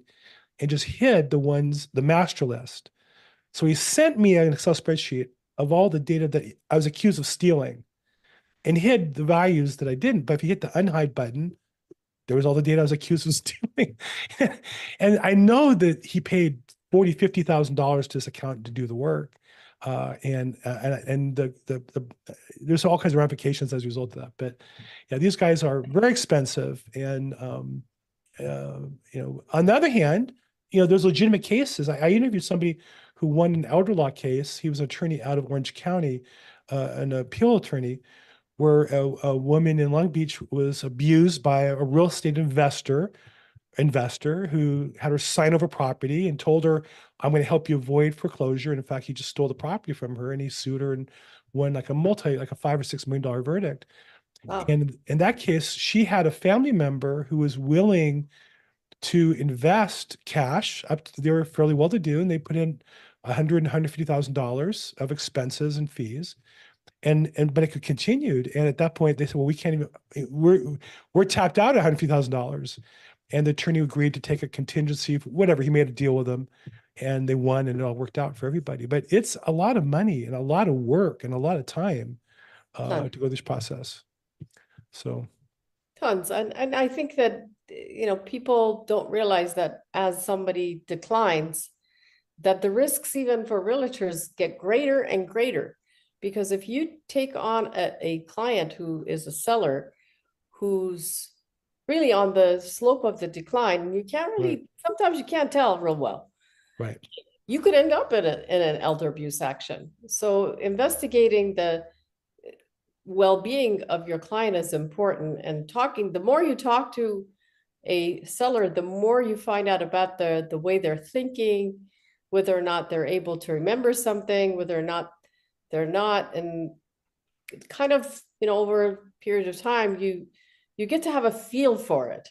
and just hid the ones, the master list. So he sent me an Excel spreadsheet of all the data that I was accused of stealing and hid the values that I didn't. But if you hit the unhide button, there was all the data I was accused of stealing. and I know that he paid forty, fifty thousand dollars to this accountant to do the work. Uh, and, uh, and and the, the the there's all kinds of ramifications as a result of that. But yeah, these guys are very expensive. And um, uh, you know, on the other hand, you know, there's legitimate cases. I, I interviewed somebody who won an elder law case. He was an attorney out of Orange County, uh, an appeal attorney, where a, a woman in Long Beach was abused by a real estate investor investor who had her sign over property and told her, I'm going to help you avoid foreclosure. And in fact, he just stole the property from her and he sued her and won like a multi, like a five or six million dollar verdict. Wow. And in that case, she had a family member who was willing to invest cash up to, they were fairly well to do and they put in a hundred and hundred fifty thousand dollars of expenses and fees. And, and, but it could continued. And at that point, they said, well, we can't even, we're, we're tapped out at hundred fifty thousand dollars. And the attorney agreed to take a contingency, whatever, he made a deal with them. And they won and it all worked out for everybody. But it's a lot of money and a lot of work and a lot of time uh, to go through this process. So, Tons. And, and I think that, you know, people don't realize that as somebody declines, that the risks even for realtors get greater and greater. Because if you take on a, a client who is a seller who's really on the slope of the decline, you can't really, sometimes you can't tell real well. Right. you could end up in a, in an elder abuse action. So investigating the well-being of your client is important and talking, the more you talk to a seller, the more you find out about the, the way they're thinking, whether or not they're able to remember something, whether or not they're not, and kind of, you know, over a period of time, you, you get to have a feel for it.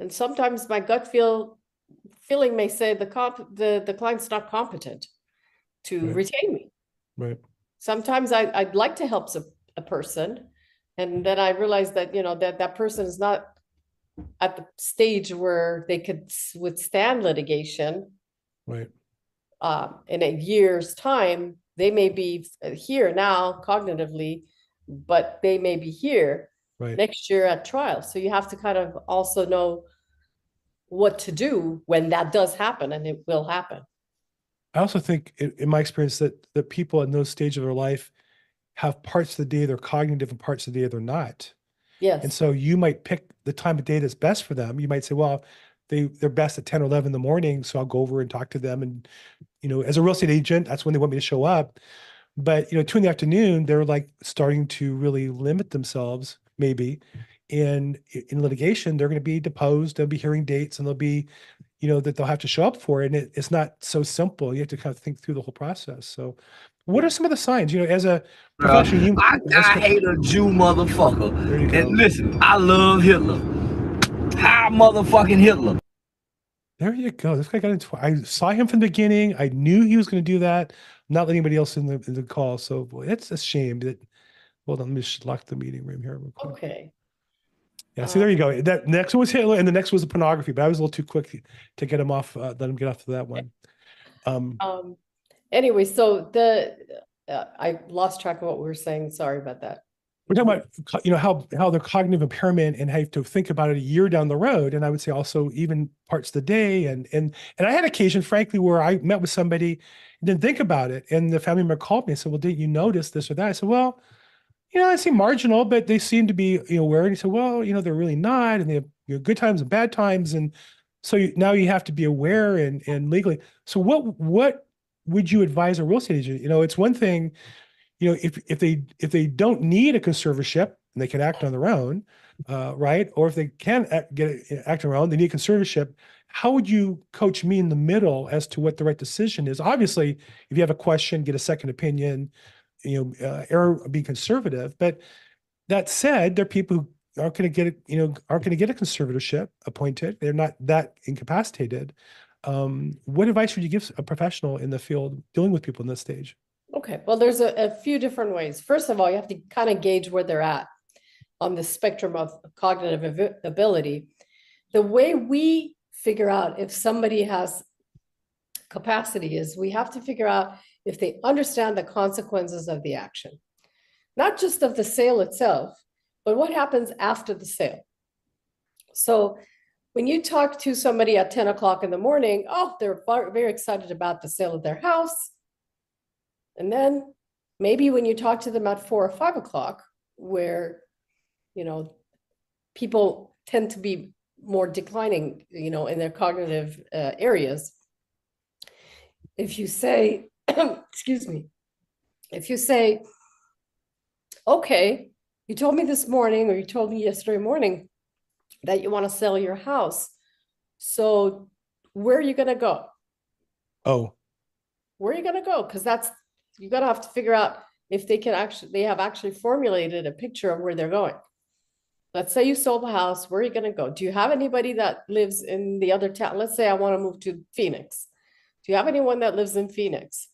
And sometimes my gut feel feeling may say the comp, the, the client's not competent to Right. retain me. Right. Sometimes I, I'd like to help some, a person. And then I realize that, you know, that that person is not at the stage where they could s- withstand litigation. Right. Um, in a year's time, they may be uh, here now cognitively, but they may be here Right. next year at trial. So you have to kind of also know what to do when that does happen, and it will happen. I also think in, in my experience that that people in those stages of their life have parts of the day they're cognitive and parts of the day they're not. Yes. And so you might pick the time of day that's best for them. You might say, well, they they're best at 10 or 11 in the morning, so I'll go over and talk to them and you know, as a real estate agent, that's when they want me to show up. But you know, two in the afternoon, they're like starting to really limit themselves, maybe. And i- in litigation, they're going to be deposed, they'll be hearing dates, and they'll be, you know, that they'll have to show up for it. And it, it's not so simple. You have to kind of think through the whole process. So, what are some of the signs? You know, as a professional, you I, I hate a Jew motherfucker. There you go. And listen, I love Hitler. Hi, motherfucking Hitler. There you go. This guy got into. I saw him from the beginning. I knew he was going to do that. Not letting anybody else in the in the call. So boy, it's a shame that. Hold on, let me just lock the meeting room here. Real quick. okay. Yeah, see, there you go. That next one was Hitler, and the next was the pornography. But I was a little too quick to get him off. Uh, let him get off to that one. Um, Um, anyway, so the, uh, I lost track of what we were saying. Sorry about that. we're talking about you know how how their cognitive impairment and how you have to think about it a year down the road. And I would say also even parts of the day. And and and I had occasion, frankly, where I met with somebody and didn't think about it, and the family member called me and said, "Well, didn't you notice this or that?" I said, "Well." You know, I seem marginal, but they seem to be, you know, aware. And he said, "Well, you know, they're really not, and they have you know, good times and bad times, and so you, now you have to be aware and and legally. So, what what would you advise a real estate agent? You know, it's one thing, you know, if if they if they don't need a conservatorship and they can act on their own, uh, right? Or if they can act, get act own, they need conservatorship. How would you coach me in the middle as to what the right decision is? Obviously, if you have a question, get a second opinion. You know, uh, error be conservative. But that said, there are people who aren't going to get it. You know, aren't going to get a conservatorship appointed. They're not that incapacitated. Um, what advice would you give a professional in the field dealing with people in this stage? Okay, well, there's a, a few different ways. First of all, you have to kind of gauge where they're at on the spectrum of cognitive ability. The way we figure out if somebody has capacity is we have to figure out if they understand the consequences of the action, not just of the sale itself, but what happens after the sale. So when you talk to somebody at 10 o'clock in the morning, oh, they're very excited about the sale of their house. And then maybe when you talk to them at four or five o'clock, where, you know, people tend to be more declining, you know, in their cognitive uh, areas. If you say, excuse me, if you say, okay, you told me this morning, or you told me yesterday morning that you want to sell your house. So where are you going to go? Oh, where are you gonna go? Because that's, you're gonna have to figure out if they can actually, they have actually formulated a picture of where they're going. Let's say you sold the house, where are you gonna go? Do you have anybody that lives in the other town? Let's say I wanna move to Phoenix. Do you have anyone that lives in Phoenix?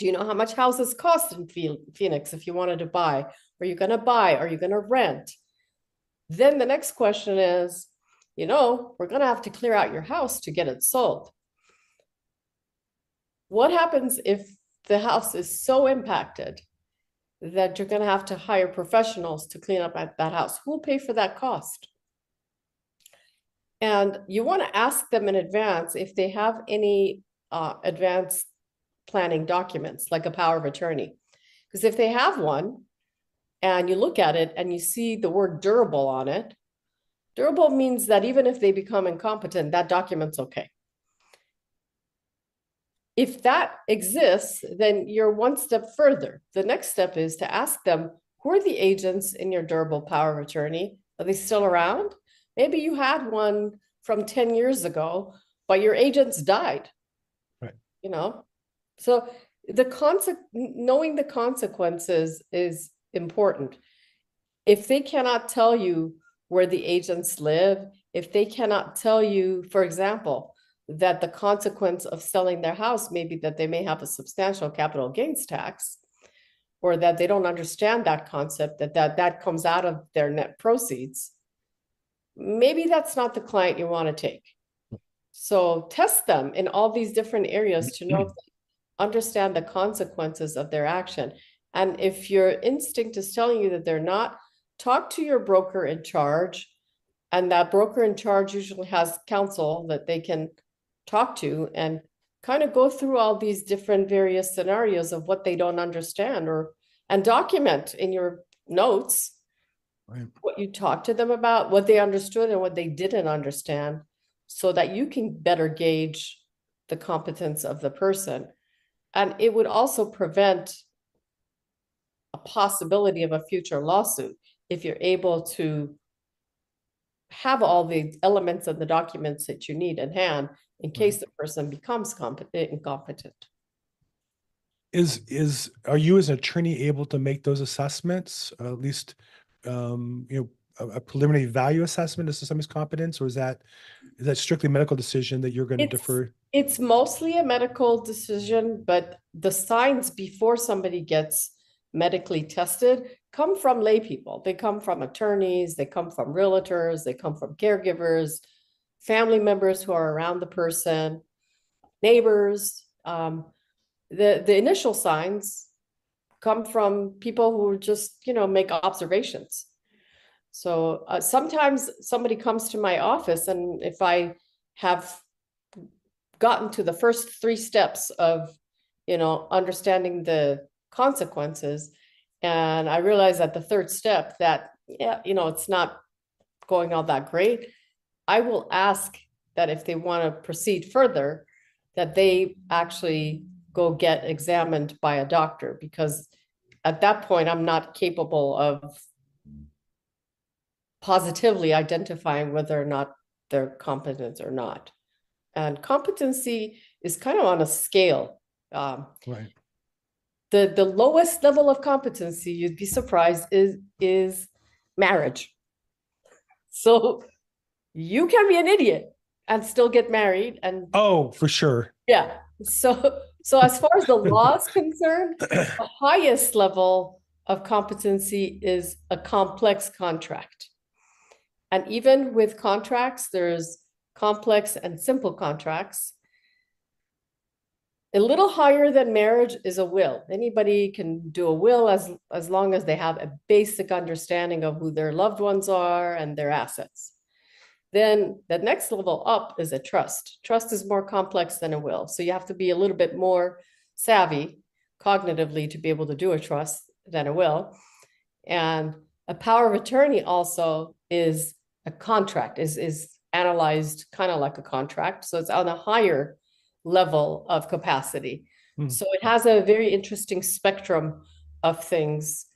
Do you know how much houses cost in Phoenix if you wanted to buy? Are you going to buy? Are you going to rent? Then the next question is, you know, we're going to have to clear out your house to get it sold. What happens if the house is so impacted that you're going to have to hire professionals to clean up at that house? Who will pay for that cost? And you want to ask them in advance if they have any uh, advanced planning documents, like a power of attorney. Because if they have one and you look at it and you see the word durable on it, durable means that even if they become incompetent, that document's okay. If that exists, then you're one step further. The next step is to ask them, who are the agents in your durable power of attorney? Are they still around? Maybe you had one from 10 years ago, but your agents died. Right. You know, so the concept, knowing the consequences is important. If they cannot tell you where the agents live, if they cannot tell you, for example, that the consequence of selling their house may be that they may have a substantial capital gains tax, or that they don't understand that concept, that that, that comes out of their net proceeds, maybe that's not the client you want to take. So test them in all these different areas to know hmm. if they understand the consequences of their action. And if your instinct is telling you that they're not, talk to your broker in charge. And that broker in charge usually has counsel that they can talk to and kind of go through all these different various scenarios of what they don't understand or and document in your notes Right. what you talked to them about, what they understood and what they didn't understand, so that you can better gauge the competence of the person. And it would also prevent a possibility of a future lawsuit if you're able to have all the elements of the documents that you need in hand in case the person becomes competent, incompetent. Is, is, are you as an attorney able to make those assessments, uh, at least, um, you know, a, a preliminary value assessment as to somebody's competence, or is that, is that strictly medical decision that you're going to It's- defer? It's mostly a medical decision, but the signs before somebody gets medically tested come from lay people. They come from attorneys, they come from realtors, they come from caregivers, family members who are around the person, neighbors. Um, the the initial signs come from people who just you know make observations. So uh, sometimes somebody comes to my office, and if I have gotten to the first three steps of, you know, understanding the consequences. And I realize at the third step that, yeah, you know, it's not going all that great. I will ask that if they want to proceed further, that they actually go get examined by a doctor because at that point, I'm not capable of positively identifying whether or not they're competent or not. And competency is kind of on a scale. Um, Right. the the lowest level of competency, you'd be surprised, is is marriage. So you can be an idiot and still get married and Oh, for sure. yeah. So so as far as the law is concerned, the highest level of competency is a complex contract. And even with contracts, there's complex and simple contracts. A little higher than marriage is a will. Anybody can do a will as, as long as they have a basic understanding of who their loved ones are and their assets. Then the next level up is a trust. Trust is more complex than a will. So you have to be a little bit more savvy cognitively to be able to do a trust than a will. And a power of attorney also is a contract, is, is analyzed kind of like a contract. So it's on a higher level of capacity. Hmm. So it has a very interesting spectrum of things.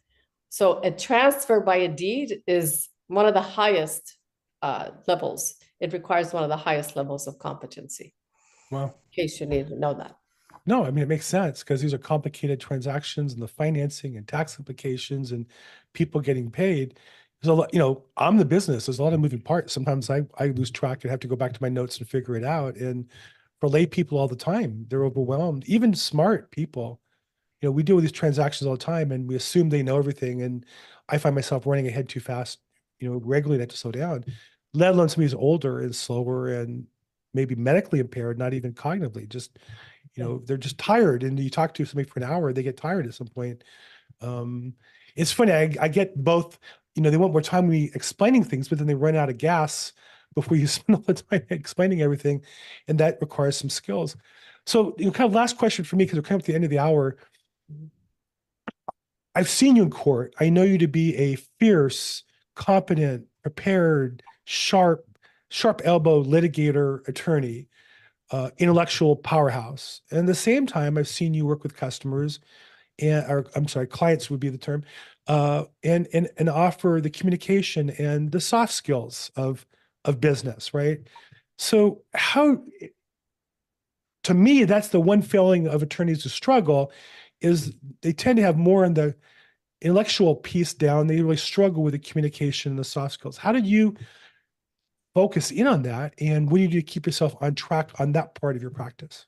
So a transfer by a deed is one of the highest uh, levels. It requires one of the highest levels of competency, Wow. in case you need to know that. No, I mean, it makes sense because these are complicated transactions and the financing and tax implications and people getting paid. There's a lot, you know, I'm the business. There's a lot of moving parts. Sometimes I, I lose track and have to go back to my notes and figure it out. And for lay people all the time, they're overwhelmed. Even smart people you know, we deal with these transactions all the time and we assume they know everything. And I find myself running ahead too fast, you know, regularly I have to slow down, let alone somebody who's older and slower and maybe medically impaired, not even cognitively, just, you know, they're just tired. And you talk to somebody for an hour, they get tired at some point. Um, it's funny, I, I get both, you know, they want more time me explaining things, but then they run out of gas before you spend all the time explaining everything. And that requires some skills. So, you know, kind of last question for me, because we're coming up to the end of the hour. I've seen you in court. I know you to be a fierce, competent, prepared, sharp, sharp elbow litigator attorney, uh, intellectual powerhouse. And at the same time, I've seen you work with customers and or I'm sorry, clients would be the term, uh, and and and offer the communication and the soft skills of of business, right? So how to me, that's the one failing of attorneys who struggle is they tend to have more on the intellectual piece down. They really struggle with the communication and the soft skills. How did you focus in on that? And what do you do to keep yourself on track on that part of your practice?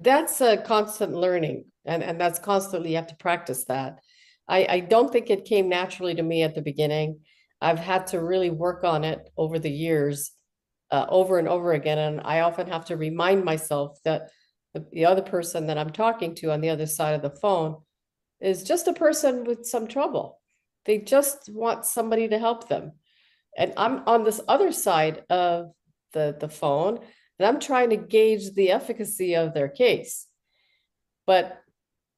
That's a constant learning and, and that's constantly, you have to practice that. I, I don't think it came naturally to me at the beginning. I've had to really work on it over the years, uh, over and over again. And I often have to remind myself that the, the other person that I'm talking to on the other side of the phone is just a person with some trouble. They just want somebody to help them. And I'm on this other side of the, the phone and I'm trying to gauge the efficacy of their case. But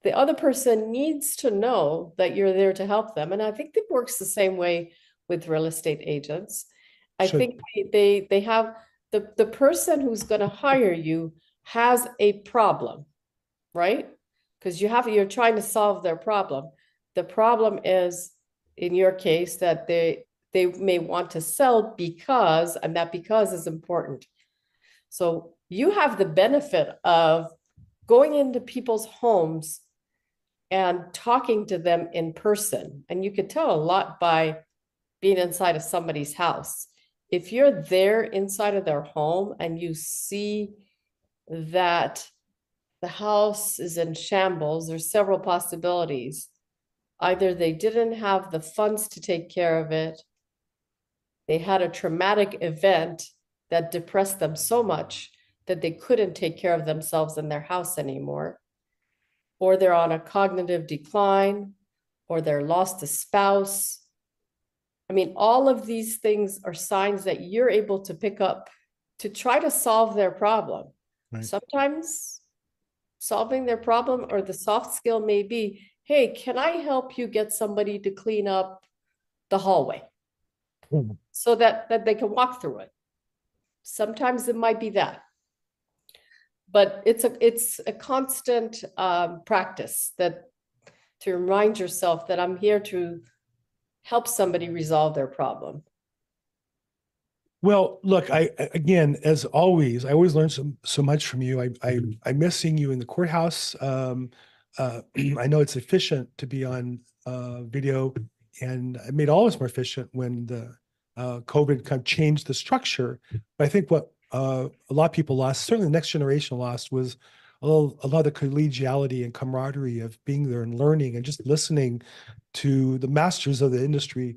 the other person needs to know that you're there to help them. And I think it works the same way with real estate agents. I Should. think they, they, they have the, the person who's going to hire you has a problem, right? Because you have, you're trying to solve their problem. The problem is, in your case, that they, they may want to sell because, and that because is important. So you have the benefit of going into people's homes and talking to them in person. And you could tell a lot by being inside of somebody's house. If you're there inside of their home and you see that the house is in shambles, there's several possibilities. Either they didn't have the funds to take care of it, they had a traumatic event that depressed them so much that they couldn't take care of themselves in their house anymore, or they're on a cognitive decline, or they're lost a spouse. I mean, all of these things are signs that you're able to pick up to try to solve their problem. Right. Sometimes solving their problem or the soft skill may be, hey, can I help you get somebody to clean up the hallway? Hmm. So that, that they can walk through it. Sometimes it might be that. But it's a, it's a constant um, practice that to remind yourself that I'm here to help somebody resolve their problem. Well, look, I again, as always, I always learn so so much from you. I I I miss seeing you in the courthouse. Um, uh, I know it's efficient to be on uh, video, and it made all of us more efficient when the uh, COVID kind of changed the structure. But I think what uh, a lot of people lost, certainly the next generation lost, was a little a lot of the collegiality and camaraderie of being there and learning and just listening to the masters of the industry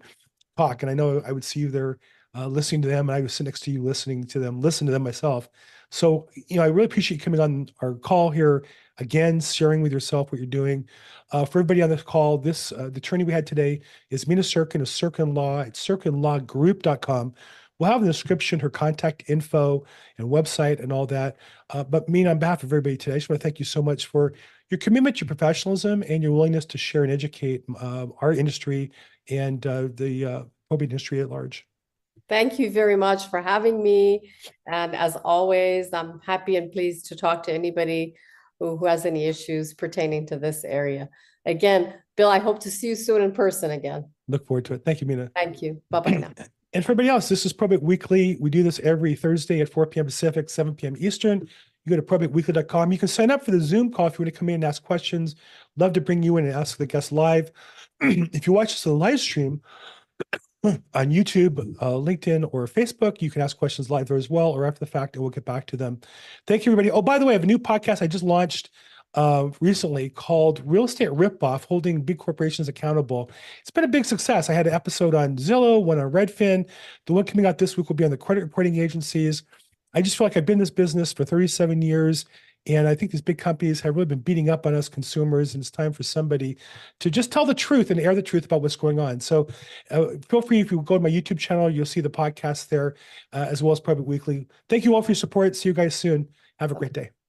talk. And I know I would see you there uh, listening to them, and I would sit next to you listening to them, listen to them myself. So, you know, I really appreciate you coming on our call here again, sharing with yourself what you're doing. Uh, for everybody on this call, this uh, the attorney we had today is Mina Sirkin of Sirkin Law at sirkinlawgroup.com. We'll have in the description her contact info and website and all that. Uh, but Mina, on behalf of everybody today, I just want to thank you so much for your commitment, your professionalism, and your willingness to share and educate uh, our industry and uh, the uh, probate industry at large. Thank you very much for having me. And as always, I'm happy and pleased to talk to anybody who, who has any issues pertaining to this area. Again, Bill, I hope to see you soon in person again. Look forward to it. Thank you, Mina. Thank you. Bye-bye now. And for everybody else, this is Probate Weekly. We do this every Thursday at 4 p.m. Pacific, 7 p.m. Eastern. You go to probateweekly.com. You can sign up for the Zoom call if you want to come in and ask questions. Love to bring you in and ask the guests live. if you watch this on the live stream on YouTube, uh, LinkedIn, or Facebook, you can ask questions live there as well or after the fact, and we'll get back to them. Thank you, everybody. Oh, by the way, I have a new podcast I just launched uh, recently called Real Estate Ripoff Holding Big Corporations Accountable. It's been a big success. I had an episode on Zillow, one on Redfin. The one coming out this week will be on the credit reporting agencies. I just feel like I've been in this business for 37 years. And I think these big companies have really been beating up on us consumers, and it's time for somebody to just tell the truth and air the truth about what's going on. So uh, feel free if you go to my YouTube channel, you'll see the podcast there, uh, as well as Probate Weekly. Thank you all for your support. See you guys soon. Have a great day.